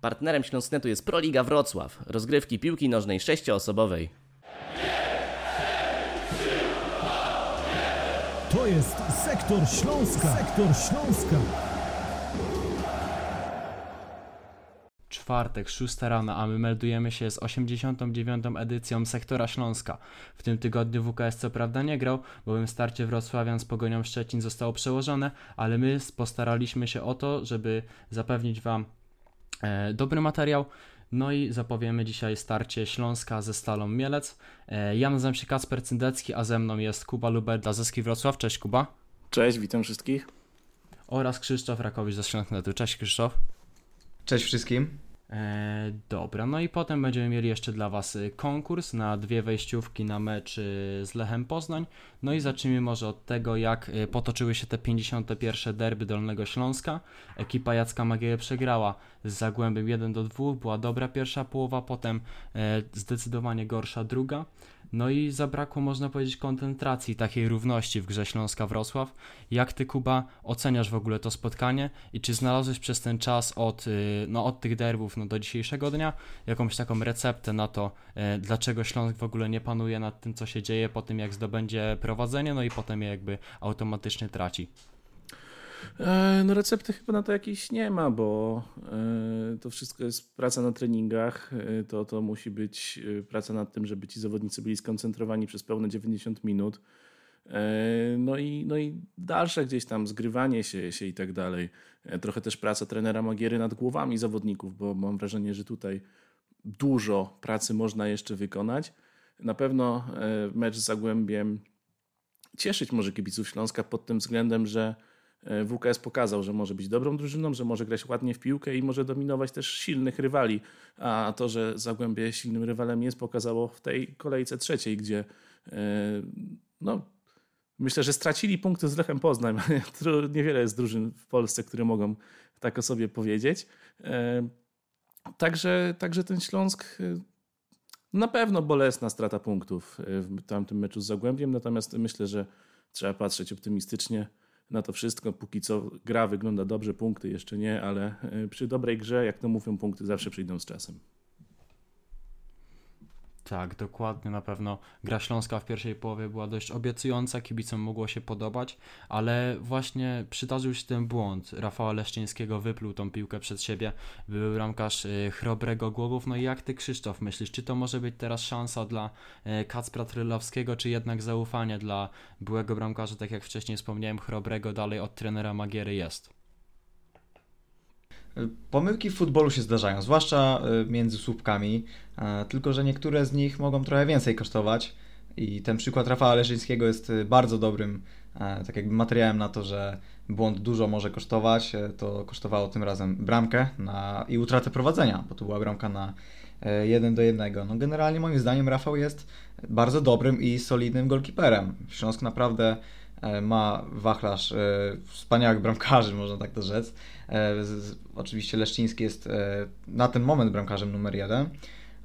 Partnerem Śląsknetu jest Proliga Wrocław, rozgrywki piłki nożnej sześcioosobowej. To jest Sektor Śląska. Sektor Śląska. Czwartek, 6 rano, a my meldujemy się z 89. edycją Sektora Śląska. W tym tygodniu WKS co prawda nie grał, bowiem starcie Wrocławian z Pogonią Szczecin zostało przełożone, ale my postaraliśmy się o to, żeby zapewnić Wam dobry materiał. No i zapowiemy dzisiaj starcie Śląska ze Stalą Mielec. E, ja nazywam się Kasper Cyndecki, a ze mną jest Kuba Lubel ze Ski Wrocław. Cześć Kuba. Cześć, witam wszystkich. Oraz Krzysztof Rakowicz ze Śląsknetu. Cześć Krzysztof. Cześć wszystkim. E, dobra, no i potem będziemy mieli jeszcze dla Was y, konkurs na dwie wejściówki na mecz y, z Lechem Poznań. No i zacznijmy może od tego, jak y, potoczyły się te 51. derby Dolnego Śląska. Ekipa Jacka Magiery przegrała z Zagłębiem 1 do 2, była dobra pierwsza połowa, potem e, zdecydowanie gorsza druga. No i zabrakło, można powiedzieć, koncentracji, takiej równości w grze Śląska-Wrocław. Jak ty, Kuba, oceniasz w ogóle to spotkanie i czy znalazłeś przez ten czas od, y, no, od tych derbów no, do dzisiejszego dnia jakąś taką receptę na to, y, dlaczego Śląsk w ogóle nie panuje nad tym, co się dzieje po tym, jak zdobędzie prowadzenie, no i potem je jakby automatycznie traci? E, no recepty chyba na to jakiejś nie ma, bo e, to wszystko jest praca na treningach. E, to, to musi być praca nad tym, żeby ci zawodnicy byli skoncentrowani przez pełne 90 minut. No i, no i dalsze gdzieś tam zgrywanie się, się i tak dalej. Trochę też praca trenera Magiery nad głowami zawodników, bo mam wrażenie, że tutaj dużo pracy można jeszcze wykonać. Na pewno mecz z Zagłębiem cieszyć może kibiców Śląska pod tym względem, że WKS pokazał, że może być dobrą drużyną, że może grać ładnie w piłkę i może dominować też silnych rywali. A to, że Zagłębie silnym rywalem jest, pokazało w tej kolejce trzeciej, gdzie e, no, myślę, że stracili punkty z Lechem Poznań. Niewiele jest drużyn w Polsce, które mogą tak o sobie powiedzieć. E, także, także ten Śląsk na pewno bolesna strata punktów w tamtym meczu z Zagłębiem, natomiast myślę, że trzeba patrzeć optymistycznie na to wszystko. Póki co gra wygląda dobrze, punkty jeszcze nie, ale e, przy dobrej grze, jak to mówią, punkty zawsze przyjdą z czasem. Tak, dokładnie, na pewno gra Śląska w pierwszej połowie była dość obiecująca, kibicom mogło się podobać, ale właśnie przydarzył się ten błąd. Rafała Leszczyńskiego wypluł tą piłkę przed siebie, był bramkarz y, Chrobrego Głogów, no i jak Ty Krzysztof myślisz, czy to może być teraz szansa dla y, Kacpra Trylowskiego, czy jednak zaufanie dla byłego bramkarza, tak jak wcześniej wspomniałem, Chrobrego dalej od trenera Magiery jest? Pomyłki w futbolu się zdarzają, zwłaszcza e, między słupkami, e, tylko że niektóre z nich mogą trochę więcej kosztować. I ten przykład Rafała Leszyńskiego jest e, bardzo dobrym tak jakby materiałem na to, że błąd dużo może kosztować. To kosztowało tym razem bramkę na, i utratę prowadzenia, bo to była bramka na 1 do 1. No generalnie moim zdaniem Rafał jest bardzo dobrym i solidnym golkiperem. Śląsk naprawdę ma wachlarz wspaniałych bramkarzy, można tak to rzec. E, oczywiście Leszczyński jest e, na ten moment bramkarzem numer jeden,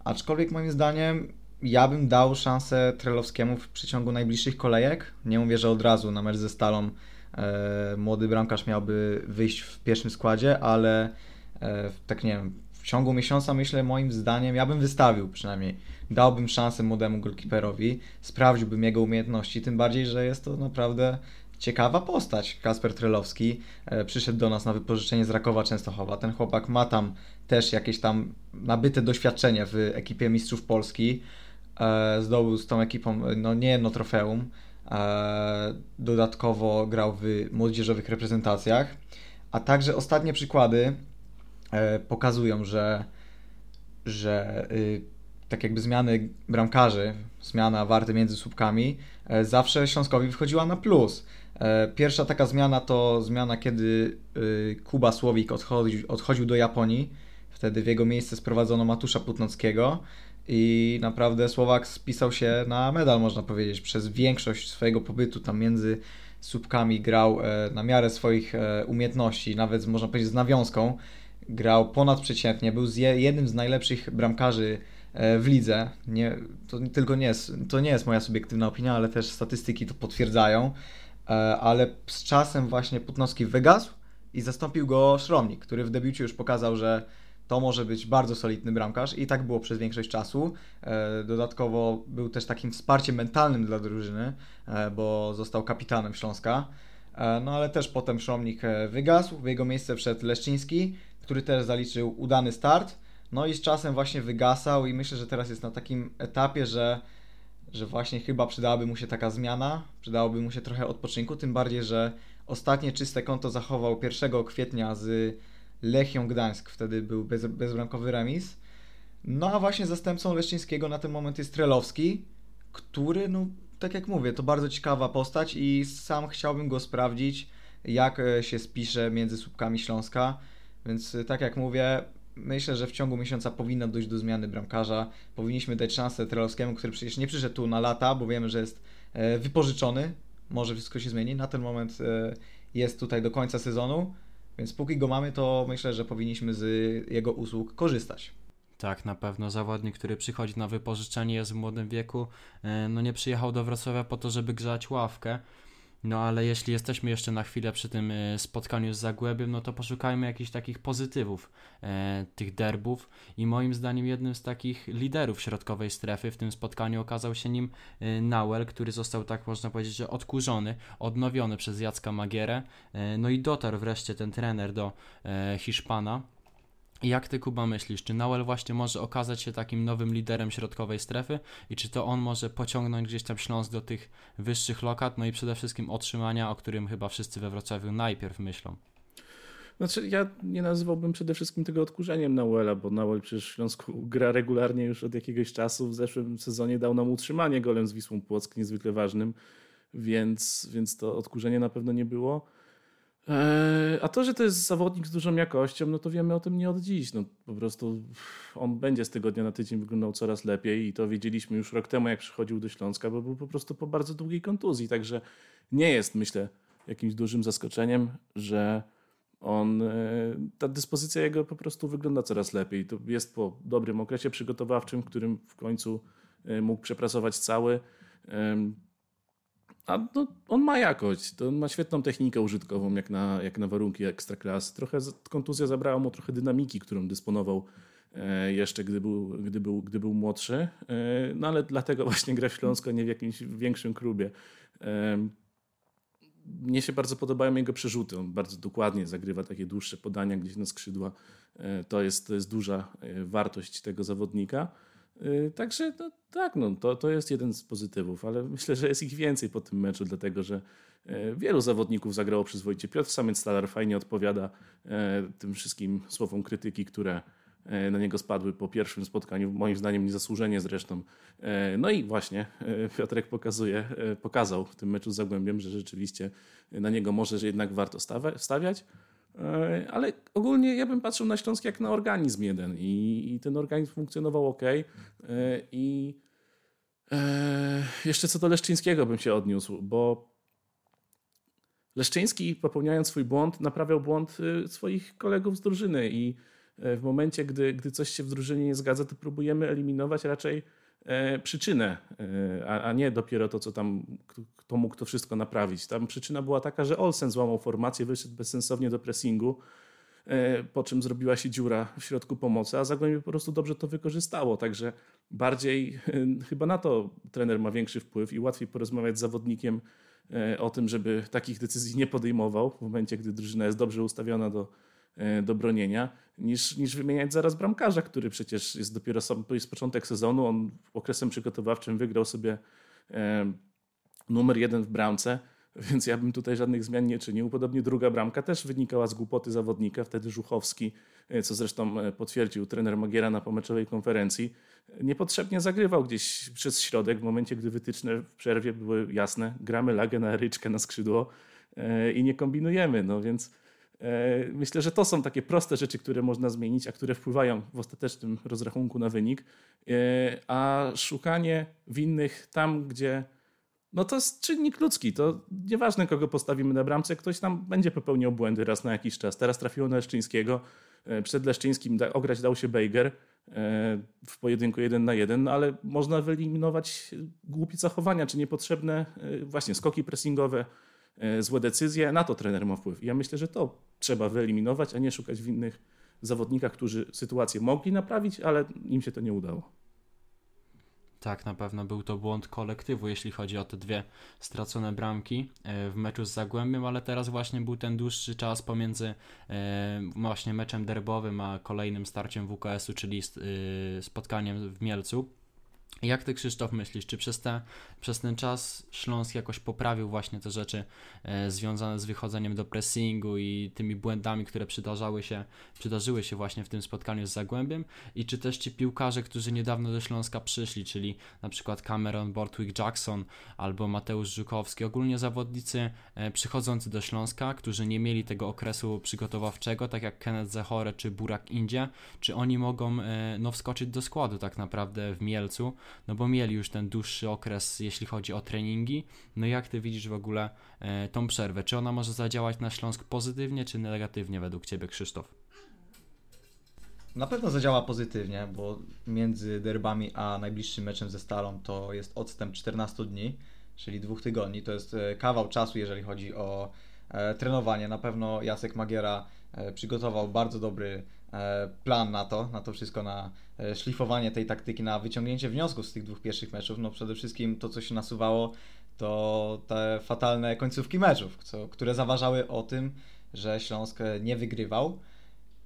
aczkolwiek moim zdaniem ja bym dał szansę Trelowskiemu w przeciągu najbliższych kolejek. Nie mówię, że od razu na mecz ze Stalą e, młody bramkarz miałby wyjść w pierwszym składzie, ale tak nie wiem, w ciągu miesiąca myślę moim zdaniem ja bym wystawił przynajmniej. Dałbym szansę młodemu golkiperowi, sprawdziłbym jego umiejętności, tym bardziej, że jest to naprawdę ciekawa postać. Kasper Trelowski e, przyszedł do nas na wypożyczenie z Rakowa Częstochowa. Ten chłopak ma tam też jakieś tam nabyte doświadczenie w ekipie Mistrzów Polski. E, zdobył z tą ekipą no, nie jedno trofeum. E, dodatkowo grał w młodzieżowych reprezentacjach. A także ostatnie przykłady pokazują, że, że y, tak jakby zmiany bramkarzy, zmiana warty między słupkami, zawsze Śląskowi wychodziła na plus. E, pierwsza taka zmiana to zmiana, kiedy y, Kuba Słowik odchodził, odchodził do Japonii. Wtedy w jego miejsce sprowadzono Matusza Putnockiego i naprawdę Słowak spisał się na medal, można powiedzieć. Przez większość swojego pobytu tam między słupkami grał e, na miarę swoich e, umiejętności, nawet można powiedzieć z nawiązką. Grał ponadprzeciętnie, był jednym z najlepszych bramkarzy w lidze. Nie, to tylko nie jest, to nie jest moja subiektywna opinia, ale też statystyki to potwierdzają. E, ale z czasem właśnie Putnowski wygasł i zastąpił go Szromnik, który w debiucie już pokazał, że to może być bardzo solidny bramkarz i tak było przez większość czasu. E, dodatkowo był też takim wsparciem mentalnym dla drużyny, e, bo został kapitanem Śląska. E, no ale też potem Szromnik wygasł, w jego miejsce wszedł Leszczyński, który też zaliczył udany start. No i z czasem właśnie wygasał i myślę, że teraz jest na takim etapie, że, że właśnie chyba przydałaby mu się taka zmiana, przydałoby mu się trochę odpoczynku, tym bardziej, że ostatnie czyste konto zachował 1 kwietnia z Lechią Gdańsk, wtedy był bez, bezbramkowy remis. No a właśnie zastępcą Leszczyńskiego na ten moment jest Trelowski, który, no tak jak mówię, to bardzo ciekawa postać i sam chciałbym go sprawdzić, jak e, się spisze między słupkami Śląska. Więc e, tak jak mówię, myślę, że w ciągu miesiąca powinno dojść do zmiany bramkarza. Powinniśmy dać szansę Trelowskiemu, który przecież nie przyszedł tu na lata, bo wiemy, że jest e, wypożyczony. Może wszystko się zmieni. Na ten moment jest tutaj do końca sezonu. Więc póki go mamy, to myślę, że powinniśmy z jego usług korzystać. Tak, na pewno zawodnik, który przychodzi na wypożyczenie, jest w młodym wieku, e, no nie przyjechał do Wrocławia po to, żeby grzać ławkę. No ale jeśli jesteśmy jeszcze na chwilę przy tym e, spotkaniu z Zagłębiem, no to poszukajmy jakichś takich pozytywów e, tych derbów. I moim zdaniem jednym z takich liderów środkowej strefy w tym spotkaniu okazał się nim e, Nauel, który został tak można powiedzieć, że odkurzony, odnowiony przez Jacka Magierę, e, no i dotarł wreszcie ten trener do e, Hiszpana jak ty, Kuba, myślisz, czy Noel właśnie może okazać się takim nowym liderem środkowej strefy i czy to on może pociągnąć gdzieś tam Śląsk do tych wyższych lokat, no i przede wszystkim otrzymania, o którym chyba wszyscy we Wrocławiu najpierw myślą? Znaczy, ja nie nazywałbym przede wszystkim tego odkurzeniem Nauela, bo Nauel przecież w Śląsku gra regularnie już od jakiegoś czasu. W zeszłym sezonie dał nam utrzymanie golem z Wisłą Płock, niezwykle ważnym, więc, więc to odkurzenie na pewno nie było. E, a to, że to jest zawodnik z dużą jakością, no to wiemy o tym nie od dziś. No, po prostu on będzie z tygodnia na tydzień wyglądał coraz lepiej i to wiedzieliśmy już rok temu, jak przychodził do Śląska, bo był po prostu po bardzo długiej kontuzji. Także nie jest, myślę, jakimś dużym zaskoczeniem, że on, e, ta dyspozycja jego po prostu wygląda coraz lepiej. To jest po dobrym okresie przygotowawczym, w którym w końcu e, mógł przepracować cały. A no, on ma jakość, to on ma świetną technikę użytkową, jak na, jak na warunki ekstraklasy. Trochę kontuzja zabrała mu trochę dynamiki, którą dysponował e, jeszcze, gdy był, gdy był, gdy był młodszy. E, no ale dlatego właśnie gra w Śląsko, nie w jakimś większym klubie. E, mnie się bardzo podobają jego przerzuty. On bardzo dokładnie zagrywa takie dłuższe podania gdzieś na skrzydła. To jest, to jest duża wartość tego zawodnika. Y, także no, tak, no, to, to jest jeden z pozytywów, ale myślę, że jest ich więcej po tym meczu, dlatego że y, wielu zawodników zagrało przyzwoicie. Piotr Samiec-Stalar fajnie odpowiada y, tym wszystkim słowom krytyki, które na niego spadły po pierwszym spotkaniu, moim zdaniem niezasłużenie zresztą. No i właśnie Piotrek pokazuje, pokazał w tym meczu z Zagłębiem, że rzeczywiście na niego może że jednak warto stawiać. E, ale ogólnie ja bym patrzył na Śląsk jak na organizm jeden i, i ten organizm funkcjonował ok. E, I e, jeszcze co do Leszczyńskiego bym się odniósł, bo Leszczyński popełniając swój błąd naprawiał błąd swoich kolegów z drużyny i w momencie, gdy, gdy coś się w drużynie nie zgadza, to próbujemy eliminować raczej przyczynę, e, a, a nie dopiero to, co tam, kto mógł to wszystko naprawić. Tam przyczyna była taka, że Olsen złamał formację, wyszedł bezsensownie do pressingu, e, po czym zrobiła się dziura w środku pomocy, a Zagłębie po prostu dobrze to wykorzystało. Także bardziej chyba na to trener ma większy wpływ i łatwiej porozmawiać z zawodnikiem o tym, żeby takich decyzji nie podejmował w momencie, gdy drużyna jest dobrze ustawiona do, do bronienia niż, niż wymieniać zaraz bramkarza, który przecież jest dopiero sam, jest początek sezonu, on okresem przygotowawczym wygrał sobie e, numer jeden w bramce, więc ja bym tutaj żadnych zmian nie czynił. Podobnie druga bramka też wynikała z głupoty zawodnika, wtedy Żuchowski, e, co zresztą e, potwierdził trener Magiera na pomeczowej konferencji, niepotrzebnie zagrywał gdzieś przez środek w momencie, gdy wytyczne w przerwie były jasne. Gramy lagę na ryczkę na skrzydło e, i nie kombinujemy, no więc E, myślę, że to są takie proste rzeczy, które można zmienić, a które wpływają w ostatecznym rozrachunku na wynik. E, a szukanie winnych tam, gdzie. No to jest czynnik ludzki. To nieważne, kogo postawimy na bramce, ktoś tam będzie popełniał błędy raz na jakiś czas. Teraz trafiło na Leszczyńskiego. E, przed Leszczyńskim ograć dał się Bejger w pojedynku jeden na jeden, no ale można wyeliminować głupie zachowania, czy niepotrzebne właśnie skoki pressingowe, złe decyzje. Na to trener ma wpływ. I ja myślę, że to trzeba wyeliminować, a nie szukać winnych zawodnikach, którzy sytuację mogli naprawić, ale im się to nie udało. Tak, na pewno był to błąd kolektywu, jeśli chodzi o te dwie stracone bramki e, w meczu z Zagłębiem, ale teraz właśnie był ten dłuższy czas pomiędzy e, właśnie meczem derbowym a kolejnym starciem WKS-u, czyli e, spotkaniem w Mielcu. Jak ty, Krzysztof, myślisz, czy przez, te, przez ten czas Śląsk jakoś poprawił właśnie te rzeczy e, związane z wychodzeniem do pressingu i tymi błędami, które przydarzały się, przydarzyły się właśnie w tym spotkaniu z Zagłębiem? I czy też ci piłkarze, którzy niedawno do Śląska przyszli, czyli na przykład Cameron Bortwick Jackson albo Mateusz Żukowski, ogólnie zawodnicy e, przychodzący do Śląska, którzy nie mieli tego okresu przygotowawczego, tak jak Kenneth Zachore czy Burak Indzie, czy oni mogą e, no, wskoczyć do składu tak naprawdę w Mielcu? No bo mieli już ten dłuższy okres, jeśli chodzi o treningi. No jak ty widzisz w ogóle e, tą przerwę? Czy ona może zadziałać na Śląsk pozytywnie, czy negatywnie według ciebie, Krzysztof? Na pewno zadziała pozytywnie, bo między derbami a najbliższym meczem ze Stalą to jest odstęp 14 dni, czyli dwóch tygodni. To jest e, kawał czasu, jeżeli chodzi o e, trenowanie. Na pewno Jacek Magiera przygotował bardzo dobry plan na to, na to wszystko, na e, szlifowanie tej taktyki, na wyciągnięcie wniosków z tych dwóch pierwszych meczów. No przede wszystkim to, co się nasuwało, to te fatalne końcówki meczów, co, które zaważały o tym, że Śląsk nie wygrywał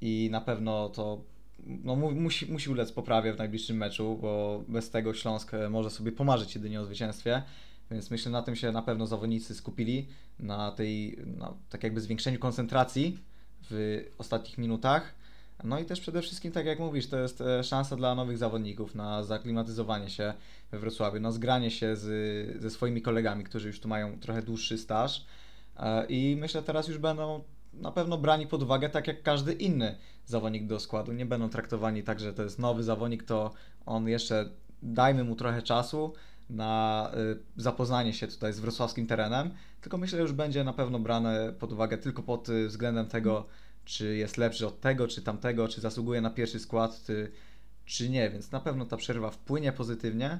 i na pewno to no, musi, musi ulec poprawie w najbliższym meczu, bo bez tego Śląsk może sobie pomarzyć jedynie o zwycięstwie. Więc myślę, na tym się na pewno zawodnicy skupili, na tej, tak jakby zwiększeniu koncentracji w ostatnich minutach. No i też przede wszystkim, tak jak mówisz, to jest e, szansa dla nowych zawodników na zaklimatyzowanie się we Wrocławiu, na zgranie się z, ze swoimi kolegami, którzy już tu mają trochę dłuższy staż. E, I myślę, teraz już będą na pewno brani pod uwagę tak jak każdy inny zawodnik do składu. Nie będą traktowani tak, że to jest nowy zawodnik, to on jeszcze dajmy mu trochę czasu na e, zapoznanie się tutaj z wrocławskim terenem, tylko myślę, że już będzie na pewno brane pod uwagę tylko pod względem tego, czy jest lepszy od tego, czy tamtego, czy zasługuje na pierwszy skład, czy, nie, więc na pewno ta przerwa wpłynie pozytywnie.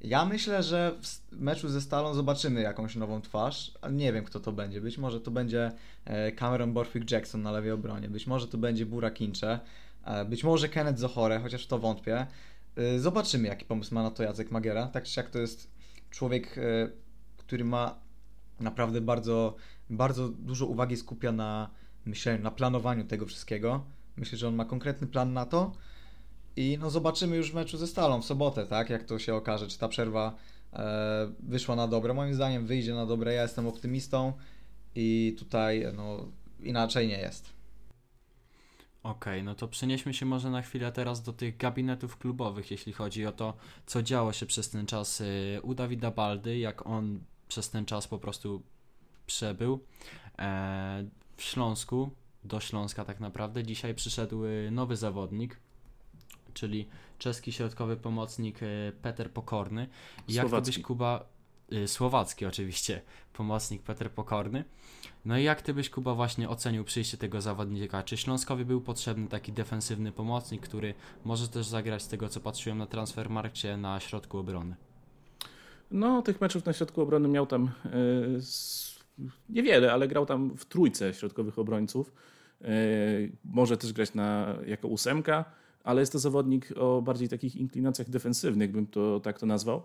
Ja myślę, że w meczu ze Stalą zobaczymy jakąś nową twarz, ale nie wiem kto to będzie. Być może to będzie e, Cameron Borthwick Jackson na lewej obronie, być może to będzie Bura Kincze, e, być może Kenneth Zohore, chociaż w to wątpię. E, zobaczymy jaki pomysł ma na to Jacek Magiera. Tak czy jak to jest człowiek, który ma naprawdę bardzo, bardzo dużo uwagi skupia na myślę, na planowaniu tego wszystkiego. Myślę, że on ma konkretny plan na to. I no zobaczymy już w meczu ze Stalą w sobotę, tak? Jak to się okaże, czy ta przerwa e, wyszła na dobre. Moim zdaniem wyjdzie na dobre. Ja jestem optymistą i tutaj no, inaczej nie jest. Okej, okay, no to przenieśmy się może na chwilę teraz do tych gabinetów klubowych, jeśli chodzi o to, co działo się przez ten czas y, u Dawida Baldy, jak on przez ten czas po prostu przebył. E, w Śląsku, do Śląska tak naprawdę, dzisiaj przyszedł y, nowy zawodnik, czyli czeski środkowy pomocnik y, Peter Pokorny. Jak Słowacki. ty byś, Kuba, y, słowacki oczywiście, pomocnik Peter Pokorny. No i jak ty byś, Kuba, właśnie ocenił przyjście tego zawodnika? Czy Śląskowi był potrzebny taki defensywny pomocnik, który może też zagrać z tego, co patrzyłem na transfermarkcie na środku obrony? No, tych meczów na środku obrony miał tam yy, niewiele, ale grał tam w trójce środkowych obrońców. E, może też grać na, jako ósemka, ale jest to zawodnik o bardziej takich inklinacjach defensywnych, bym to tak to nazwał.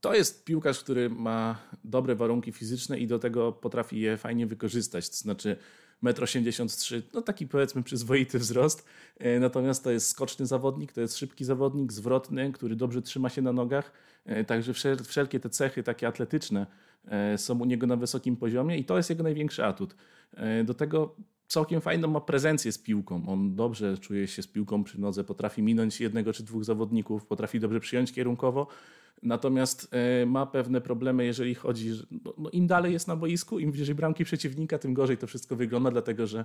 To jest piłkarz, który ma dobre warunki fizyczne i do tego potrafi je fajnie wykorzystać. To znaczy 1,83 m, no taki powiedzmy przyzwoity wzrost. E, natomiast to jest skoczny zawodnik, to jest szybki zawodnik, zwrotny, który dobrze trzyma się na nogach. E, także wszelkie te cechy takie atletyczne są u niego na wysokim poziomie i to jest jego największy atut. E, do tego całkiem fajną ma prezencję z piłką. On dobrze czuje się z piłką przy nodze, potrafi minąć jednego czy dwóch zawodników, potrafi dobrze przyjąć kierunkowo. Natomiast e, ma pewne problemy, jeżeli chodzi, że no, no im dalej jest na boisku, im bliżej bramki przeciwnika, tym gorzej to wszystko wygląda, dlatego że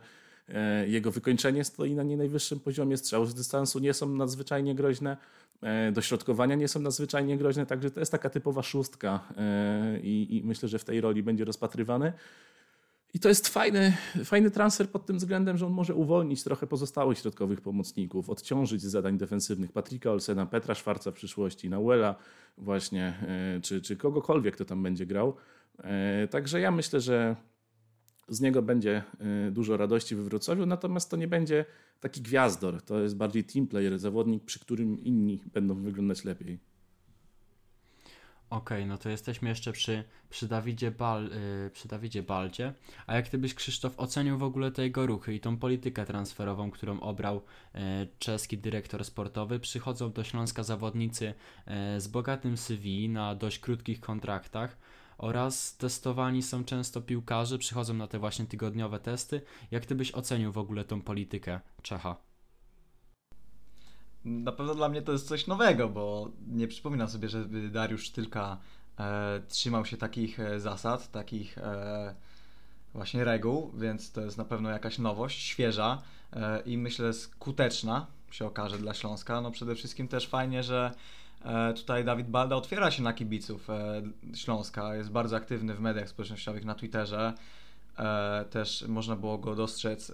jego wykończenie stoi na nie najwyższym poziomie, strzały z dystansu nie są nadzwyczajnie groźne, E, dośrodkowania nie są nadzwyczajnie groźne, także to jest taka typowa szóstka e, i myślę, że w tej roli będzie rozpatrywany. I to jest fajny, fajny transfer pod tym względem, że on może uwolnić trochę pozostałych środkowych pomocników, odciążyć z zadań defensywnych Patryka Olsena, Petra Szwarca w przyszłości, Nauela właśnie, e, czy, czy kogokolwiek, kto tam będzie grał. Także ja myślę, że z niego będzie y, dużo radości we Wrocławiu, natomiast to nie będzie taki gwiazdor. To jest bardziej team player, zawodnik, przy którym inni będą wyglądać lepiej. Okej, no to jesteśmy jeszcze przy, przy, Dawidzie Bal, yy, przy Dawidzie Baldzie. A jak ty byś, Krzysztof, ocenił w ogóle te jego ruchy i tą politykę transferową, którą obrał yy, czeski dyrektor sportowy? Przychodzą do Śląska zawodnicy yy, z bogatym CV na dość krótkich kontraktach oraz testowani są często piłkarze, przychodzą na te właśnie tygodniowe testy. Jak ty byś ocenił w ogóle tą politykę Czecha? Na pewno dla mnie to jest coś nowego, bo nie przypominam sobie, żeby Dariusz Tylka e, trzymał się takich e, zasad, takich e, właśnie reguł, więc to jest na pewno jakaś nowość, świeża e, i myślę skuteczna się okaże dla Śląska. No przede wszystkim też fajnie, że e, tutaj Dawid Balda otwiera się na kibiców e, Śląska, jest bardzo aktywny w mediach społecznościowych, na Twitterze. Też można było go dostrzec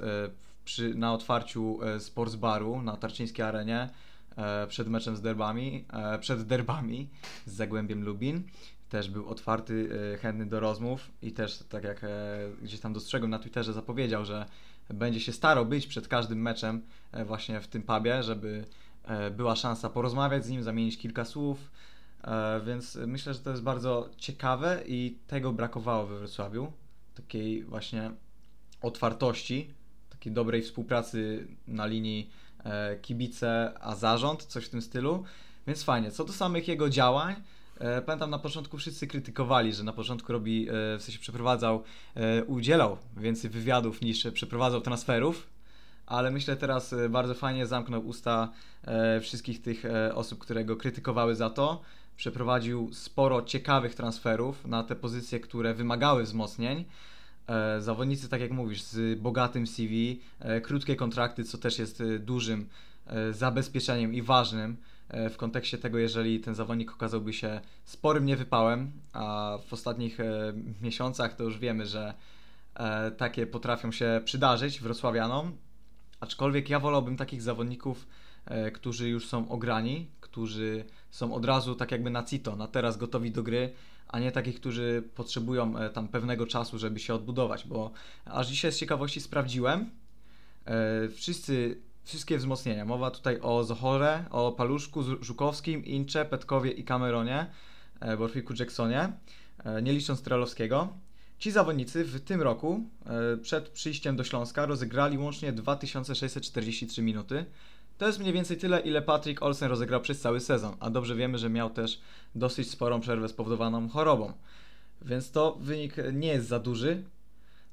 przy, na otwarciu e, Sports Baru na Tarczyńskiej Arenie e, przed meczem z derbami, e, przed derbami z Zagłębiem Lubin. Też był otwarty, chętny do rozmów i też, tak jak gdzieś tam dostrzegłem na Twitterze, zapowiedział, że będzie się starał być przed każdym meczem właśnie w tym pubie, żeby była szansa porozmawiać z nim, zamienić kilka słów. Więc myślę, że to jest bardzo ciekawe i tego brakowało we Wrocławiu. Takiej właśnie otwartości takiej dobrej współpracy na linii e, kibice a zarząd, coś w tym stylu. Więc fajnie. Co do samych jego działań, e, pamiętam na początku wszyscy krytykowali, że na początku robi, e, w sensie przeprowadzał, udzielał więcej wywiadów niż przeprowadzał transferów, ale myślę teraz bardzo fajnie zamknął usta wszystkich tych osób, które go krytykowały za to. Przeprowadził sporo ciekawych transferów na te pozycje, które wymagały wzmocnień. E, zawodnicy, tak jak mówisz, z bogatym CV, e, krótkie kontrakty, co też jest e, dużym zabezpieczeniem i ważnym w kontekście tego, jeżeli ten zawodnik okazałby się sporym niewypałem, a w ostatnich miesiącach to już wiemy, że takie potrafią się przydarzyć wrocławianom, aczkolwiek ja wolałbym takich zawodników, którzy już są ograni, którzy są od razu tak jakby na cito, na teraz gotowi do gry, a nie takich, którzy potrzebują e, tam pewnego czasu, żeby się odbudować, bo aż dzisiaj z ciekawości sprawdziłem, e, wszyscy, wszystkie wzmocnienia, mowa tutaj o Zohore, o Paluszku, Żukowskim, Incze, Petkowie i Cameronie, e, Borfiku Jacksonie, nie licząc Trelowskiego, Ci zawodnicy w tym roku, przed przyjściem do Śląska, rozegrali łącznie 2643 minuty, to jest mniej więcej tyle, ile Patrick Olsen rozegrał przez cały sezon, a dobrze wiemy, że miał też dosyć sporą przerwę spowodowaną chorobą. Więc to wynik nie jest za duży.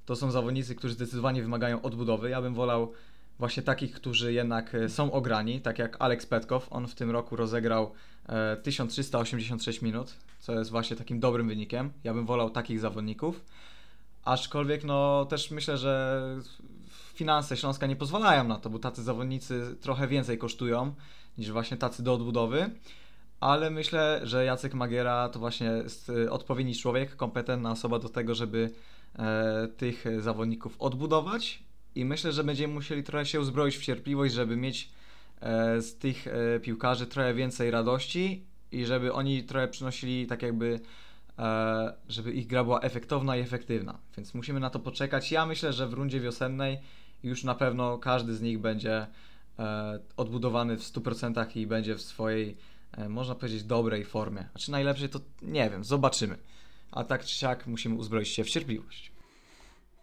To są zawodnicy, którzy zdecydowanie wymagają odbudowy. Ja bym wolał właśnie takich, którzy jednak e, są ograni, tak jak Alex Petkow. On w tym roku rozegrał 1386 e, minut, co jest właśnie takim dobrym wynikiem. Ja bym wolał takich zawodników. Aczkolwiek no też myślę, że finanse Śląska nie pozwalają na to, bo tacy zawodnicy trochę więcej kosztują niż właśnie tacy do odbudowy. Ale myślę, że Jacek Magiera to właśnie jest y, odpowiedni człowiek, kompetentna osoba do tego, żeby e, tych zawodników odbudować. I myślę, że będziemy musieli trochę się uzbroić w cierpliwość, żeby mieć e, z tych e, piłkarzy trochę więcej radości i żeby oni trochę przynosili tak jakby żeby ich gra była efektowna i efektywna. Więc musimy na to poczekać. Ja myślę, że w rundzie wiosennej już na pewno każdy z nich będzie e, odbudowany w 100% i będzie w swojej, e, można powiedzieć, dobrej formie. A czy najlepszej, to nie wiem, zobaczymy. A tak czy siak musimy uzbroić się w cierpliwość.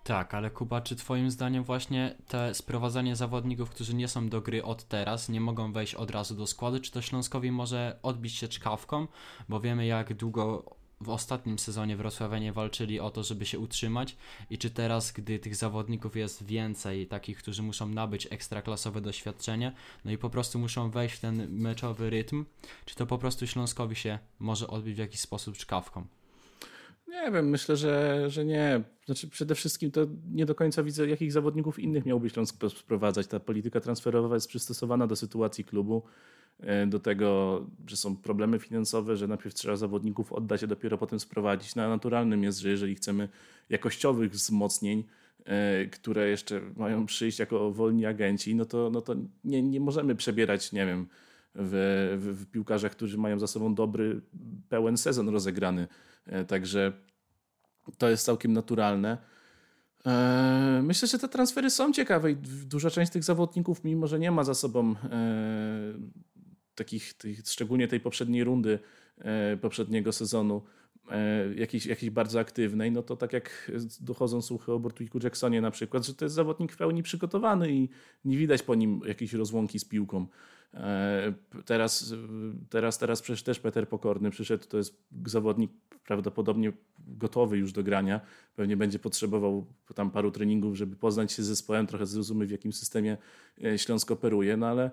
Tak, ale Kuba, czy Twoim zdaniem właśnie te sprowadzanie zawodników, którzy nie są do gry od teraz, nie mogą wejść od razu do składu, czy to Śląskowi może odbić się czkawką, bo wiemy jak długo w ostatnim sezonie Wrocławianie walczyli o to, żeby się utrzymać i czy teraz, gdy tych zawodników jest więcej, takich, którzy muszą nabyć ekstraklasowe doświadczenie, no i po prostu muszą wejść w ten meczowy rytm, czy to po prostu Śląskowi się może odbić w jakiś sposób czkawką? Nie wiem, myślę, że, że nie. Znaczy przede wszystkim to nie do końca widzę, jakich zawodników innych miałby Śląsk sprowadzać. Ta polityka transferowa jest przystosowana do sytuacji klubu. E, do tego, że są problemy finansowe, że najpierw trzeba zawodników oddać, a dopiero potem sprowadzić. No, naturalnym jest, że jeżeli chcemy jakościowych wzmocnień, e, które jeszcze mają przyjść jako wolni agenci, no to, no to nie, nie możemy przebierać, nie wiem, w, w, w piłkarzach, którzy mają za sobą dobry, pełen sezon rozegrany. E, także to jest całkiem naturalne. E, myślę, że te transfery są ciekawe i duża część tych zawodników, mimo że nie ma za sobą e, takich, tych, szczególnie tej poprzedniej rundy, poprzedniego sezonu, jakiejś, jakiejś bardzo aktywnej, no to tak jak dochodzą słuchy o Bortwiku Jacksonie na przykład, że to jest zawodnik w pełni przygotowany i nie widać po nim jakiejś rozłąki z piłką. Teraz, teraz, teraz przecież też Peter Pokorny przyszedł, to jest zawodnik prawdopodobnie gotowy już do grania. Pewnie będzie potrzebował tam paru treningów, żeby poznać się z zespołem, trochę zrozumieć w jakim systemie e, Śląsk operuje, no ale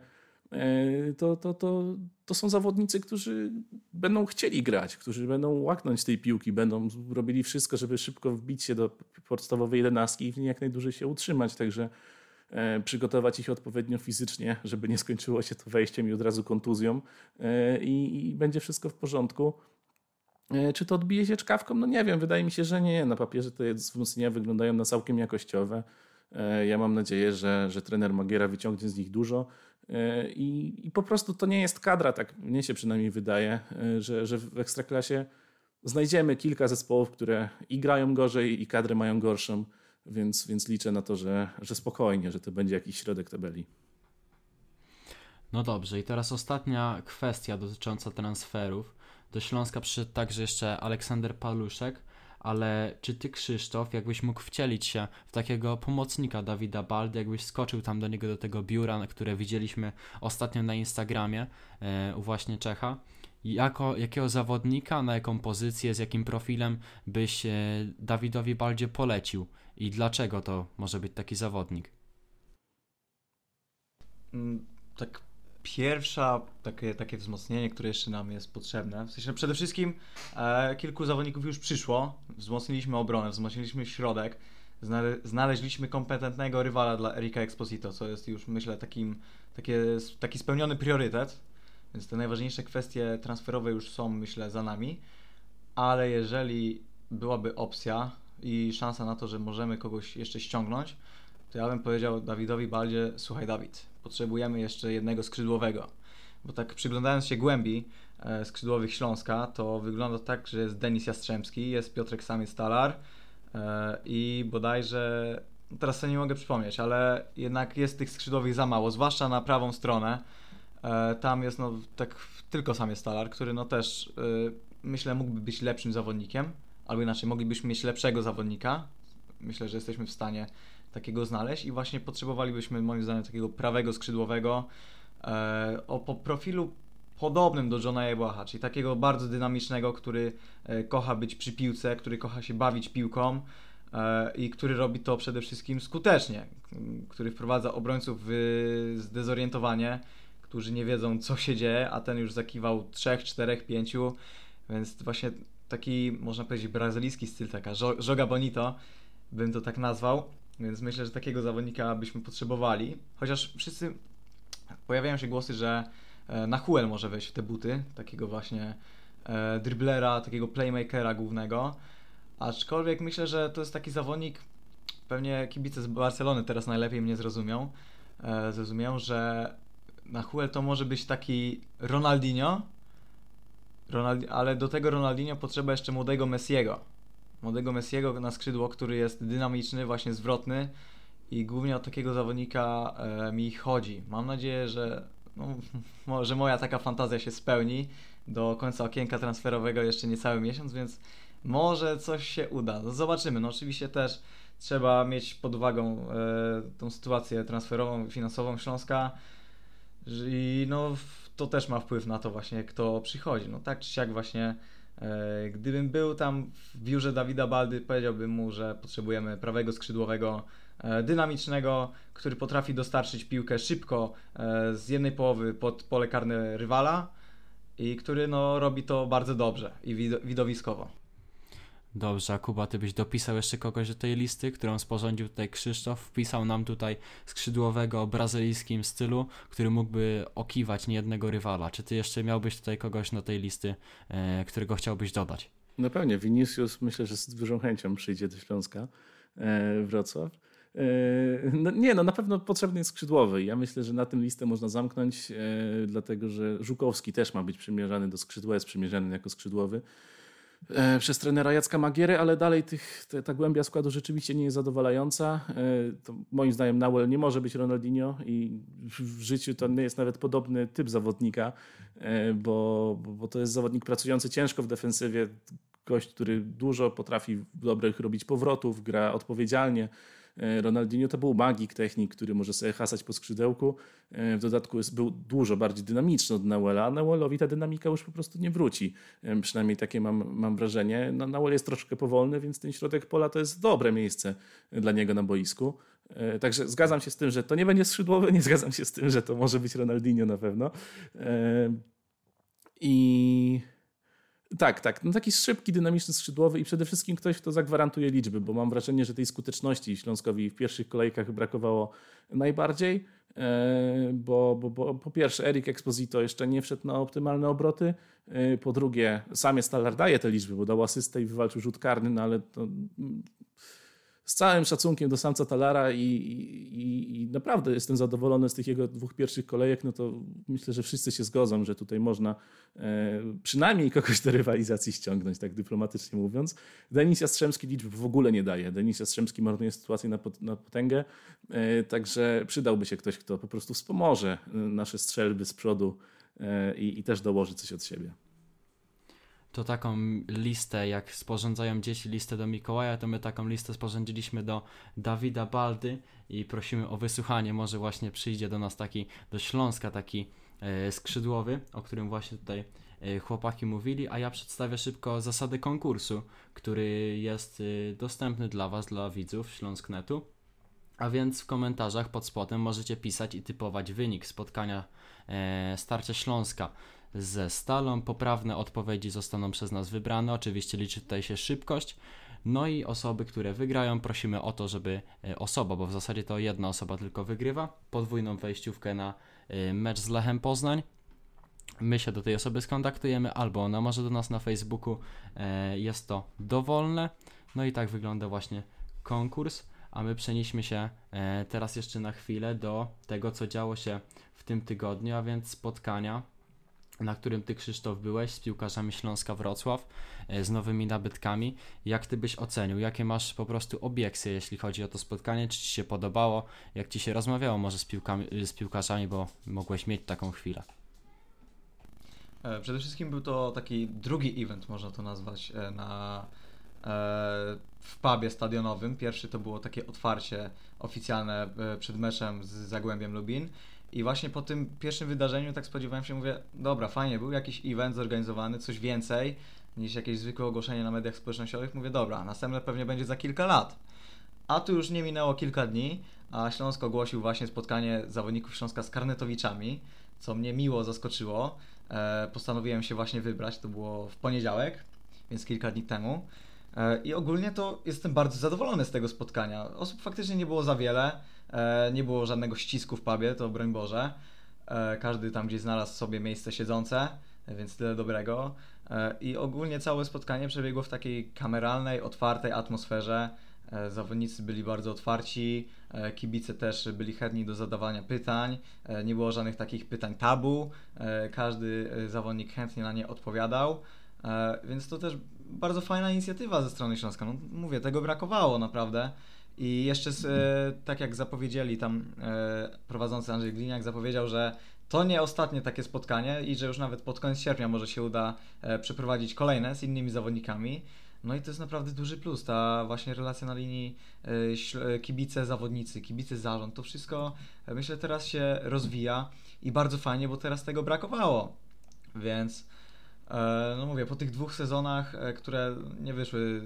e, to, to, to, to są zawodnicy, którzy będą chcieli grać, którzy będą łaknąć tej piłki, będą robili wszystko, żeby szybko wbić się do podstawowej jedenastki i w niej jak najdłużej się utrzymać. Także E, przygotować ich odpowiednio fizycznie, żeby nie skończyło się to wejściem i od razu kontuzją e, i, i będzie wszystko w porządku. E, czy to odbije się czkawką? No nie wiem, wydaje mi się, że nie. Na papierze te wzmocnienia wyglądają na całkiem jakościowe. Ja mam nadzieję, że, że trener Magiera wyciągnie z nich dużo i, i po prostu to nie jest kadra, tak mnie się przynajmniej wydaje, że, że w Ekstraklasie znajdziemy kilka zespołów, które i grają gorzej i kadry mają gorszą więc, więc liczę na to, że, że spokojnie, że to będzie jakiś środek tabeli. No dobrze, i teraz ostatnia kwestia dotycząca transferów. Do Śląska przyszedł także jeszcze Aleksander Paluszek, ale czy ty, Krzysztof, jakbyś mógł wcielić się w takiego pomocnika Dawida Baldy, jakbyś skoczył tam do niego, do tego biura, które widzieliśmy ostatnio na Instagramie e, u właśnie Czecha, jako, jakiego zawodnika, na jaką pozycję, z jakim profilem byś e, Dawidowi Baldzie polecił i dlaczego to może być taki zawodnik? Mm, tak pierwsza takie, takie wzmocnienie, które jeszcze nam jest potrzebne, w sensie no przede wszystkim e, kilku zawodników już przyszło, wzmocniliśmy obronę, wzmocniliśmy środek, znale, znaleźliśmy kompetentnego rywala dla Erika Exposito, co jest już myślę takim, takie, taki spełniony priorytet, więc te najważniejsze kwestie transferowe już są myślę za nami, ale jeżeli byłaby opcja, i szansa na to, że możemy kogoś jeszcze ściągnąć, to ja bym powiedział Dawidowi Baldzie, słuchaj Dawid, potrzebujemy jeszcze jednego skrzydłowego. Bo tak przyglądając się głębi e, skrzydłowych Śląska, to wygląda tak, że jest Denis Jastrzębski, jest Piotrek Samiec-Talar e, i bodajże, teraz sobie nie mogę przypomnieć, ale jednak jest tych skrzydłowych za mało, zwłaszcza na prawą stronę. E, tam jest no tak tylko Samiec-Talar, który no też e, myślę mógłby być lepszym zawodnikiem albo inaczej, moglibyśmy mieć lepszego zawodnika. Myślę, że jesteśmy w stanie takiego znaleźć i właśnie potrzebowalibyśmy moim zdaniem takiego prawego skrzydłowego e, o po profilu podobnym do Johna Jebłacha, czyli takiego bardzo dynamicznego, który e, kocha być przy piłce, który kocha się bawić piłką e, i który robi to przede wszystkim skutecznie, który wprowadza obrońców w zdezorientowanie, którzy nie wiedzą co się dzieje, a ten już zakiwał 3, 4, 5, więc właśnie taki, można powiedzieć, brazylijski styl, taka joga bonito, bym to tak nazwał, więc myślę, że takiego zawodnika byśmy potrzebowali, chociaż wszyscy pojawiają się głosy, że e, na Huel może wejść w te buty, takiego właśnie e, driblera, takiego playmakera głównego, aczkolwiek myślę, że to jest taki zawodnik, pewnie kibice z Barcelony teraz najlepiej mnie zrozumią, e, zrozumieją, że na Huel to może być taki Ronaldinho, Ronaldi ale do tego Ronaldinho potrzeba jeszcze młodego Messiego. Młodego Messiego na skrzydło, który jest dynamiczny, właśnie zwrotny i głównie o takiego zawodnika e, mi chodzi. Mam nadzieję, że, no, że moja taka fantazja się spełni do końca okienka transferowego jeszcze niecały miesiąc, więc może coś się uda. No, zobaczymy. No oczywiście też trzeba mieć pod uwagą e, tą sytuację transferową, finansową Śląska i no to też ma wpływ na to właśnie, kto przychodzi. No tak czy siak właśnie, e, gdybym był tam w biurze Dawida Baldy, powiedziałbym mu, że potrzebujemy prawego skrzydłowego, e, dynamicznego, który potrafi dostarczyć piłkę szybko e, z jednej połowy pod pole karne rywala i który no, robi to bardzo dobrze i widowiskowo. Dobrze, a Kuba, ty byś dopisał jeszcze kogoś do tej listy, którą sporządził tutaj Krzysztof. Wpisał nam tutaj skrzydłowego o brazylijskim stylu, który mógłby okiwać niejednego rywala. Czy ty jeszcze miałbyś tutaj kogoś na tej listy, e, którego chciałbyś dodać? No pewnie, Vinicius myślę, że z dużą chęcią przyjdzie do Śląska, e, Wrocław. E, no, nie, no na pewno potrzebny jest skrzydłowy. Ja myślę, że na tym listę można zamknąć, dlatego że Żukowski też ma być przymierzany do skrzydła, jest przymierzany jako skrzydłowy. E, przez trenera Jacka Magiery, ale dalej tych, te, ta głębia składu rzeczywiście nie jest zadowalająca. E, to moim zdaniem Nauel nie może być Ronaldinho i w życiu to nie jest nawet podobny typ zawodnika, e, bo, bo to jest zawodnik pracujący ciężko w defensywie, gość, który dużo potrafi dobrych robić powrotów, gra odpowiedzialnie. E, Ronaldinho to był magik, technik, który może sobie hasać po skrzydełku. E, W dodatku jest, był dużo bardziej dynamiczny od Nauela, a Nauelowi ta dynamika już po prostu nie wróci. E, Przynajmniej takie mam, mam wrażenie. No, jest troszkę powolny, więc ten środek pola to jest dobre miejsce dla niego na boisku. Także zgadzam się z tym, że to nie będzie skrzydłowy, nie zgadzam się z tym, że to może być Ronaldinho na pewno. I tak, tak. No taki szybki, dynamiczny skrzydłowy i przede wszystkim ktoś, kto zagwarantuje liczby, bo mam wrażenie, że tej skuteczności Śląskowi w pierwszych kolejkach brakowało najbardziej, e, bo, bo, bo po pierwsze Erik Exposito jeszcze nie wszedł na optymalne obroty, e, po drugie sam jest daje te liczby, bo dał asystę i wywalczył rzut karny, no ale to mm, z całym szacunkiem do samca Talara i, i, i naprawdę jestem zadowolony z tych jego dwóch pierwszych kolejek, no to myślę, że wszyscy się zgodzą, że tutaj można e, przynajmniej kogoś do rywalizacji ściągnąć, tak dyplomatycznie mówiąc. Denis Jastrzębski liczb w ogóle nie daje. Denis Jastrzębski marnuje sytuację na, pot, na potęgę, e, także przydałby się ktoś, kto po prostu wspomoże e, nasze strzelby z przodu e, i, i też dołoży coś od siebie. To taką listę, jak sporządzają dzieci listę do Mikołaja, to my taką listę sporządziliśmy do Dawida Baldy i prosimy o wysłuchanie. Może właśnie przyjdzie do nas taki, do Śląska taki e, skrzydłowy, o którym właśnie tutaj e, chłopaki mówili, a ja przedstawię szybko zasady konkursu, który jest e, dostępny dla Was, dla widzów Śląsknetu. A więc w komentarzach pod spodem możecie pisać i typować wynik spotkania e, Starcia Śląska ze Stalą. Poprawne odpowiedzi zostaną przez nas wybrane. Oczywiście liczy tutaj się szybkość. No i osoby, które wygrają, prosimy o to, żeby e, osoba, bo w zasadzie to jedna osoba tylko wygrywa, podwójną wejściówkę na e, mecz z Lechem Poznań. My się do tej osoby skontaktujemy, albo ona może do nas na Facebooku. Jest to dowolne. No i tak wygląda właśnie konkurs. A my przenieśmy się teraz jeszcze na chwilę do tego, co działo się w tym tygodniu, a więc spotkania na którym ty Krzysztof byłeś z piłkarzami Śląska Wrocław, e, z nowymi nabytkami. Jak ty byś ocenił? Jakie masz po prostu obiekcje, jeśli chodzi o to spotkanie? Czy ci się podobało? Jak ci się rozmawiało może z, piłkami, z piłkarzami, bo mogłeś mieć taką chwilę? E, Przede wszystkim był to taki drugi event, można to nazwać, e, na, w pubie stadionowym. Pierwszy to było takie otwarcie oficjalne przed meczem z Zagłębiem Lubin. I właśnie po tym pierwszym wydarzeniu tak spodziewałem się, mówię, dobra, fajnie, był jakiś event zorganizowany, coś więcej niż jakieś zwykłe ogłoszenie na mediach społecznościowych. Mówię, dobra, następne pewnie będzie za kilka lat. A tu już nie minęło kilka dni, a Śląsk ogłosił właśnie spotkanie zawodników Śląska z Karnetowiczami, co mnie miło zaskoczyło. E, postanowiłem się właśnie wybrać, to było w poniedziałek, więc kilka dni temu. E, I ogólnie to jestem bardzo zadowolony z tego spotkania. Osób faktycznie nie było za wiele, nie było żadnego ścisku w pubie, to broń Boże. E, każdy tam gdzieś znalazł sobie miejsce siedzące, e, więc tyle dobrego. E, I ogólnie całe spotkanie przebiegło w takiej kameralnej, otwartej atmosferze. E, Zawodnicy byli bardzo otwarci, e, kibice też byli chętni do zadawania pytań. E, Nie było żadnych takich pytań tabu. E, Każdy e, zawodnik chętnie na nie odpowiadał. E, Więc to też bardzo fajna inicjatywa ze strony Śląska. No, mówię, tego brakowało naprawdę. I jeszcze, z, e, tak jak zapowiedzieli tam e, prowadzący Andrzej Gliniak, zapowiedział, że to nie ostatnie takie spotkanie i że już nawet pod koniec sierpnia może się uda e, przeprowadzić kolejne z innymi zawodnikami. No i to jest naprawdę duży plus, ta właśnie relacja na linii kibice, zawodnicy, kibice, zarząd, to wszystko myślę teraz się rozwija i bardzo fajnie, bo teraz tego brakowało. Więc no mówię, po tych dwóch sezonach, które nie wyszły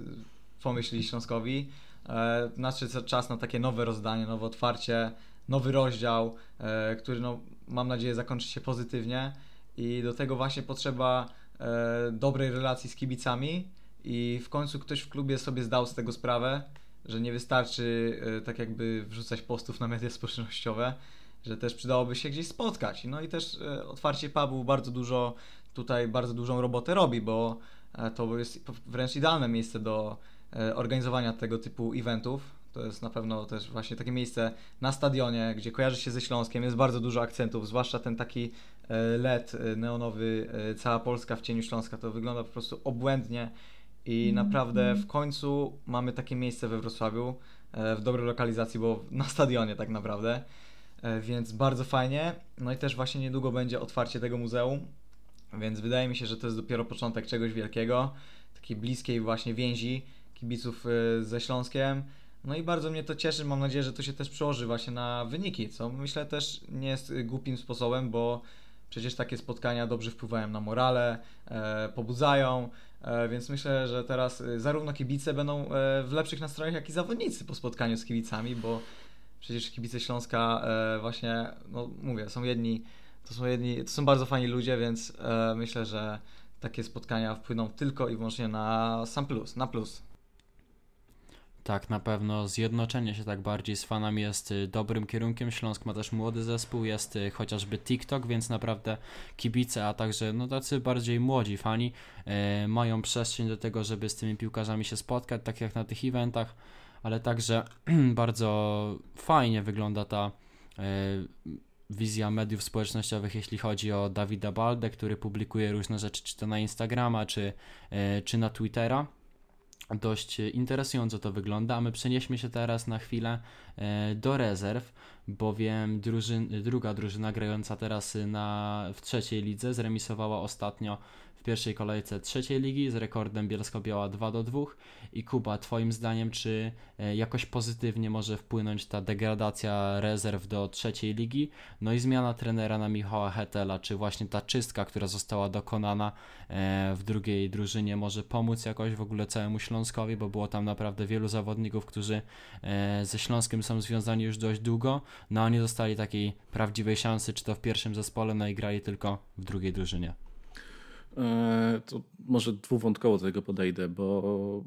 pomyśli Śląskowi, e, nadszedł czas na takie nowe rozdanie, nowe otwarcie, nowy rozdział, e, który no, mam nadzieję zakończy się pozytywnie i do tego właśnie potrzeba e, dobrej relacji z kibicami i w końcu ktoś w klubie sobie zdał z tego sprawę, że nie wystarczy tak jakby wrzucać postów na media społecznościowe, że też przydałoby się gdzieś spotkać. No i też otwarcie pubu bardzo dużo tutaj bardzo dużą robotę robi, bo to jest wręcz idealne miejsce do organizowania tego typu eventów. To jest na pewno też właśnie takie miejsce na stadionie, gdzie kojarzy się ze Śląskiem, jest bardzo dużo akcentów, zwłaszcza ten taki e, LED e, neonowy, e, cała Polska w cieniu Śląska, to wygląda po prostu obłędnie i naprawdę w końcu mamy takie miejsce we Wrocławiu, e, w dobrej lokalizacji, bo na stadionie tak naprawdę, e, więc bardzo fajnie. No i też właśnie niedługo będzie otwarcie tego muzeum, więc wydaje mi się, że to jest dopiero początek czegoś wielkiego, takiej bliskiej właśnie więzi kibiców e, ze Śląskiem. No i bardzo mnie to cieszy, mam nadzieję, że to się też przełoży właśnie na wyniki, co myślę też nie jest głupim sposobem, bo przecież takie spotkania dobrze wpływają na morale, e, pobudzają, e, więc myślę, że teraz e, zarówno kibice będą e, w lepszych nastrojach, jak i zawodnicy po spotkaniu z kibicami, bo przecież kibice Śląska e, właśnie, no mówię, są jedni, to są jedni, to są bardzo fajni ludzie, więc e, myślę, że takie spotkania wpłyną tylko i wyłącznie na sam plus, na plus. Tak, na pewno zjednoczenie się tak bardziej z fanami jest y, dobrym kierunkiem. Śląsk ma też młody zespół, jest y, chociażby TikTok, więc naprawdę kibice, a także no tacy bardziej młodzi fani e, mają przestrzeń do tego, żeby z tymi piłkarzami się spotkać, tak jak na tych eventach, ale także bardzo fajnie wygląda ta wizja mediów społecznościowych, jeśli chodzi o Dawida Balde, który publikuje różne rzeczy, czy to na Instagrama, czy, czy na Twittera dość interesująco to wygląda, a my przenieśmy się teraz na chwilę e, do rezerw, bowiem drużyn, druga drużyna grająca teraz na, w trzeciej lidze zremisowała ostatnio w pierwszej kolejce trzeciej ligi z rekordem Bielsko-Biała 2 do 2 i Kuba, twoim zdaniem czy e, jakoś pozytywnie może wpłynąć ta degradacja rezerw do trzeciej ligi, no i zmiana trenera na Michała Hetela, czy właśnie ta czystka, która została dokonana e, w drugiej drużynie może pomóc jakoś w ogóle całemu Śląskowi, bo było tam naprawdę wielu zawodników, którzy e, ze Śląskiem są związani już dość długo, no a nie dostali takiej prawdziwej szansy, czy to w pierwszym zespole, no i grali tylko w drugiej drużynie. E, to może dwuwątkowo do tego podejdę, bo,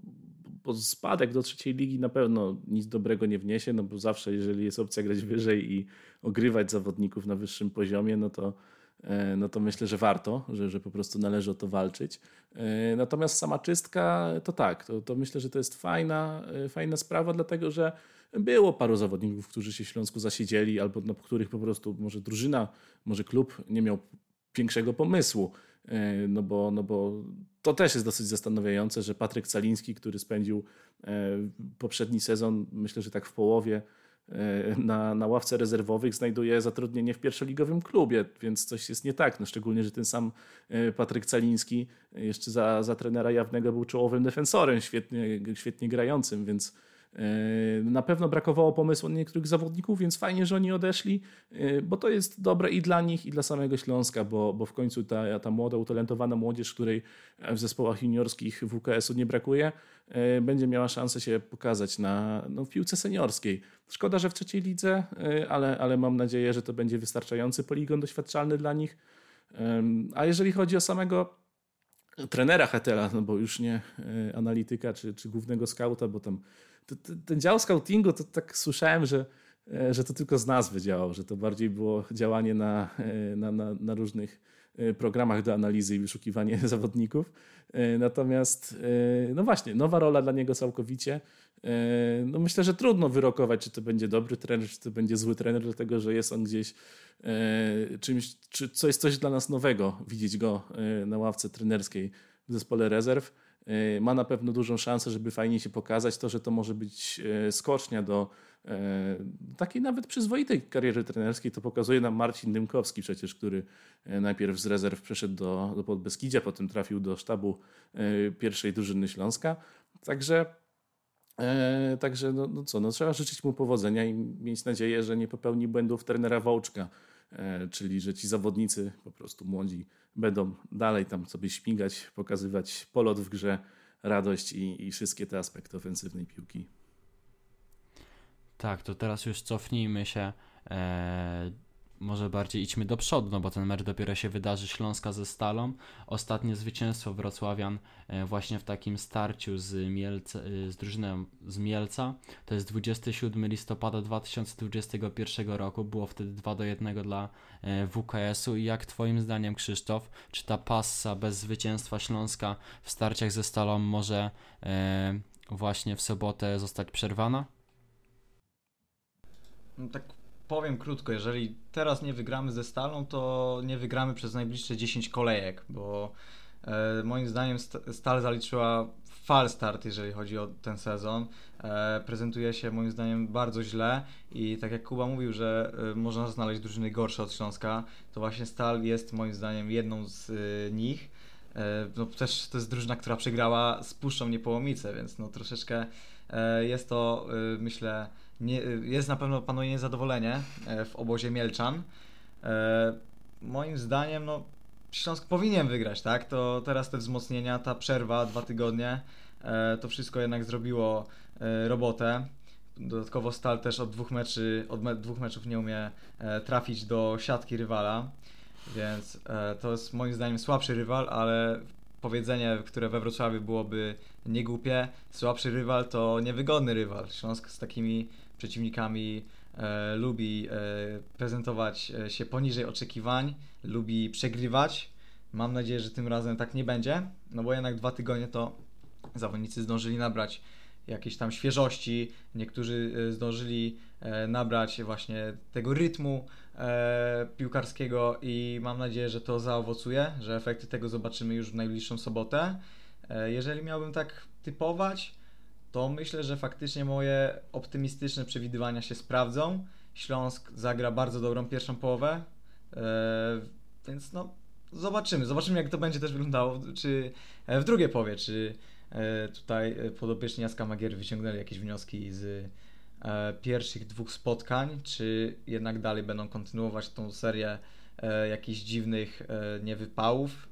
bo spadek do trzeciej ligi na pewno nic dobrego nie wniesie, no bo zawsze jeżeli jest opcja grać wyżej i ogrywać zawodników na wyższym poziomie, no to, e, no to myślę, że warto, że, że po prostu należy o to walczyć. E, natomiast sama czystka, to tak, to, to myślę, że to jest fajna, fajna sprawa, dlatego że było paru zawodników, którzy się Śląsku zasiedzieli, albo na których po prostu może drużyna, może klub nie miał większego pomysłu. E, no bo, no bo to też jest dosyć zastanawiające, że Patryk Caliński, który spędził e, poprzedni sezon, myślę, że tak w połowie, e, na, na ławce rezerwowych znajduje zatrudnienie w pierwszoligowym klubie, więc coś jest nie tak. No szczególnie, że ten sam Patryk Caliński jeszcze za, za trenera jawnego był czołowym defensorem, świetnie, świetnie grającym, więc na pewno brakowało pomysłu na niektórych zawodników, więc fajnie, że oni odeszli, e, bo to jest dobre i dla nich, i dla samego Śląska, bo, bo w końcu ta, ta młoda, utalentowana młodzież, której w zespołach juniorskich WKS-u nie brakuje, e, będzie miała szansę się pokazać na, no, w piłce seniorskiej. Szkoda, że w trzeciej lidze, ale, ale mam nadzieję, że to będzie wystarczający poligon doświadczalny dla nich. A jeżeli chodzi o samego trenera Hetela, no bo już nie analityka czy, czy głównego skauta, bo tam ten dział scoutingu, to tak słyszałem, że, e, że to tylko z nazwy działał, że to bardziej było działanie na, e, na, na, na różnych e, programach do analizy i wyszukiwanie zawodników. Natomiast, no właśnie, nowa rola dla niego całkowicie. No myślę, że trudno wyrokować, czy to będzie dobry trener, czy to będzie zły trener, dlatego że jest on gdzieś czymś, czy co jest coś dla nas nowego, widzieć go na ławce trenerskiej w zespole rezerw. Ma na pewno dużą szansę, żeby fajnie się pokazać. To, że to może być skocznia do takiej nawet przyzwoitej kariery trenerskiej, to pokazuje nam Marcin Dymkowski przecież, który najpierw z rezerw przeszedł do, do Podbeskidzia, potem trafił do sztabu pierwszej drużyny Śląska. Także Także no, no, co, no trzeba życzyć mu powodzenia i mieć nadzieję, że nie popełni błędów trenera Wołczka, czyli że ci zawodnicy po prostu młodzi będą dalej tam sobie śmigać, pokazywać polot w grze, radość i, i wszystkie te aspekty ofensywnej piłki. Tak, to teraz już cofnijmy się e, może bardziej idźmy do przodu, no bo ten mecz dopiero się wydarzy Śląska ze Stalą. Ostatnie zwycięstwo Wrocławian e, właśnie w takim starciu z, Mielca, e, z drużyną z Mielca. To jest 27 listopada 2021 roku. Było wtedy 2 do 1 dla WKS-u. I jak Twoim zdaniem, Krzysztof, czy ta passa bez zwycięstwa Śląska w starciach ze Stalą może właśnie w sobotę zostać przerwana? No tak powiem krótko, jeżeli teraz nie wygramy ze Stalą, to nie wygramy przez najbliższe 10 kolejek, bo E, moim zdaniem Stal zaliczyła fal start, jeżeli chodzi o ten sezon. E, prezentuje się moim zdaniem bardzo źle i tak jak Kuba mówił, że e, można znaleźć drużyny gorsze od Śląska, to właśnie Stal jest moim zdaniem jedną z e, nich. No też to jest drużyna, która przegrała z Puszczą Niepołomice, więc no troszeczkę jest to myślę, nie, jest na pewno panuje niezadowolenie w obozie Mielczan. Moim zdaniem no Śląsk powinien wygrać, tak? To teraz te wzmocnienia, ta przerwa, dwa tygodnie, e, to wszystko jednak zrobiło e, robotę. Dodatkowo Stal też od dwóch, meczy, od me, dwóch meczów nie umie e, trafić do siatki rywala, więc to jest moim zdaniem słabszy rywal, ale powiedzenie, które we Wrocławiu byłoby niegłupie, słabszy rywal to niewygodny rywal. Śląsk z takimi przeciwnikami e, lubi e, prezentować się poniżej oczekiwań, lubi przegrywać. Mam nadzieję, że tym razem tak nie będzie, no bo jednak dwa tygodnie to zawodnicy zdążyli nabrać jakiejś tam świeżości, niektórzy e, zdążyli e, nabrać właśnie tego rytmu e, piłkarskiego i mam nadzieję, że to zaowocuje, że efekty tego zobaczymy już w najbliższą sobotę. Jeżeli miałbym tak typować, to myślę, że faktycznie moje optymistyczne przewidywania się sprawdzą. Śląsk zagra bardzo dobrą pierwszą połowę, więc no zobaczymy. Zobaczymy, jak to będzie też wyglądało, czy w drugiej połowie, czy E, tutaj e, podopieczni Jaska Magiery wyciągnęli jakieś wnioski z e, pierwszych dwóch spotkań, czy jednak dalej będą kontynuować tą serię jakichś dziwnych niewypałów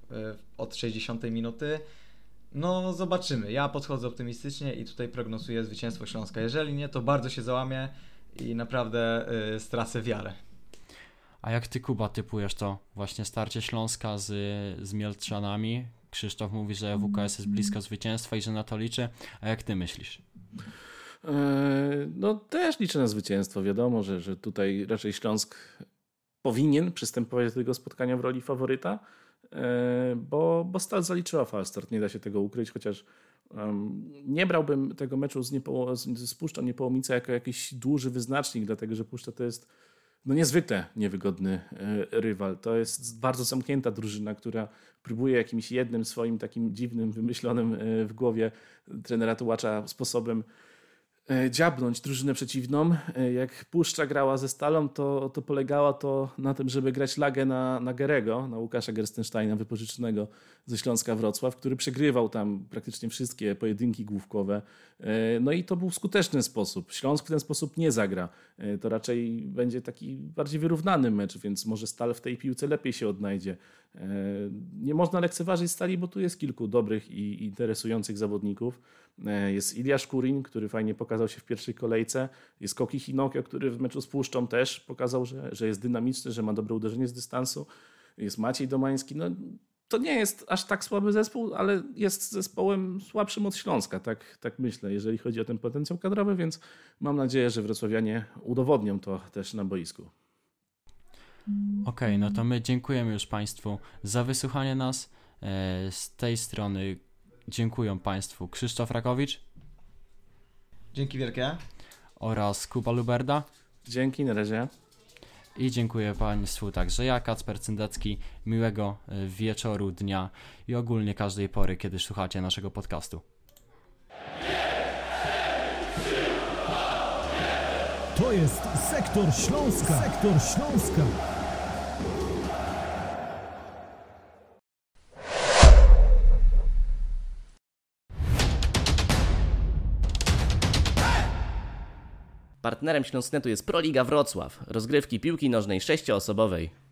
od 60 minuty. No, zobaczymy. Ja podchodzę optymistycznie i tutaj prognozuję zwycięstwo Śląska. Jeżeli nie, to bardzo się załamię i naprawdę stracę wiarę. A jak ty, Kuba, typujesz to właśnie starcie Śląska z, z Mieltrzanami? Krzysztof mówi, że WKS jest blisko zwycięstwa i że na to liczy. A jak ty myślisz? E, no też liczę na zwycięstwo. Wiadomo, że, że tutaj raczej Śląsk powinien przystępować do tego spotkania w roli faworyta, bo, bo Stal zaliczyła falstart, nie da się tego ukryć, chociaż nie brałbym tego meczu z, niepoło, z, z Puszczą Niepołomica jako jakiś duży wyznacznik, dlatego że Puszcza to jest no niezwykle niewygodny e, rywal. To jest bardzo zamknięta drużyna, która próbuje jakimś jednym swoim takim dziwnym, wymyślonym e, w głowie trenera Tułacza sposobem E, dziabnąć drużynę przeciwną. E, jak Puszcza grała ze Stalą, to, to polegało to na tym, żeby grać lagę na, na Gerego, na Łukasza Gerstensteina, wypożyczonego ze Śląska Wrocław, który przegrywał tam praktycznie wszystkie pojedynki główkowe. E, no i to był skuteczny sposób. Śląsk w ten sposób nie zagra. To raczej będzie taki bardziej wyrównany mecz, więc może Stal w tej piłce lepiej się odnajdzie. Nie można lekceważyć Stali, bo tu jest kilku dobrych i interesujących zawodników. E, jest Iliasz Kurin, który fajnie pokazał się w pierwszej kolejce. Jest Koki Hinokio, który w meczu z Puszczą też pokazał, że, że jest dynamiczny, że ma dobre uderzenie z dystansu. Jest Maciej Domański. No, to nie jest aż tak słaby zespół, ale jest zespołem słabszym od Śląska, tak, tak myślę, jeżeli chodzi o ten potencjał kadrowy, więc mam nadzieję, że wrocławianie udowodnią to też na boisku. Okej, okay, no to my dziękujemy już Państwu za wysłuchanie nas. E, z tej strony Dziękuję Państwu Krzysztof Rakowicz. Dzięki wielkie. Oraz Kuba Luberda. Dzięki, na razie. I dziękuję Państwu także ja, Kacper Cyndecki. Miłego e, wieczoru, dnia i ogólnie każdej pory, kiedy słuchacie naszego podcastu. To jest Sektor Śląska. Sektor Śląska. Partnerem Śląsknetu jest Proliga Wrocław, rozgrywki piłki nożnej sześcioosobowej.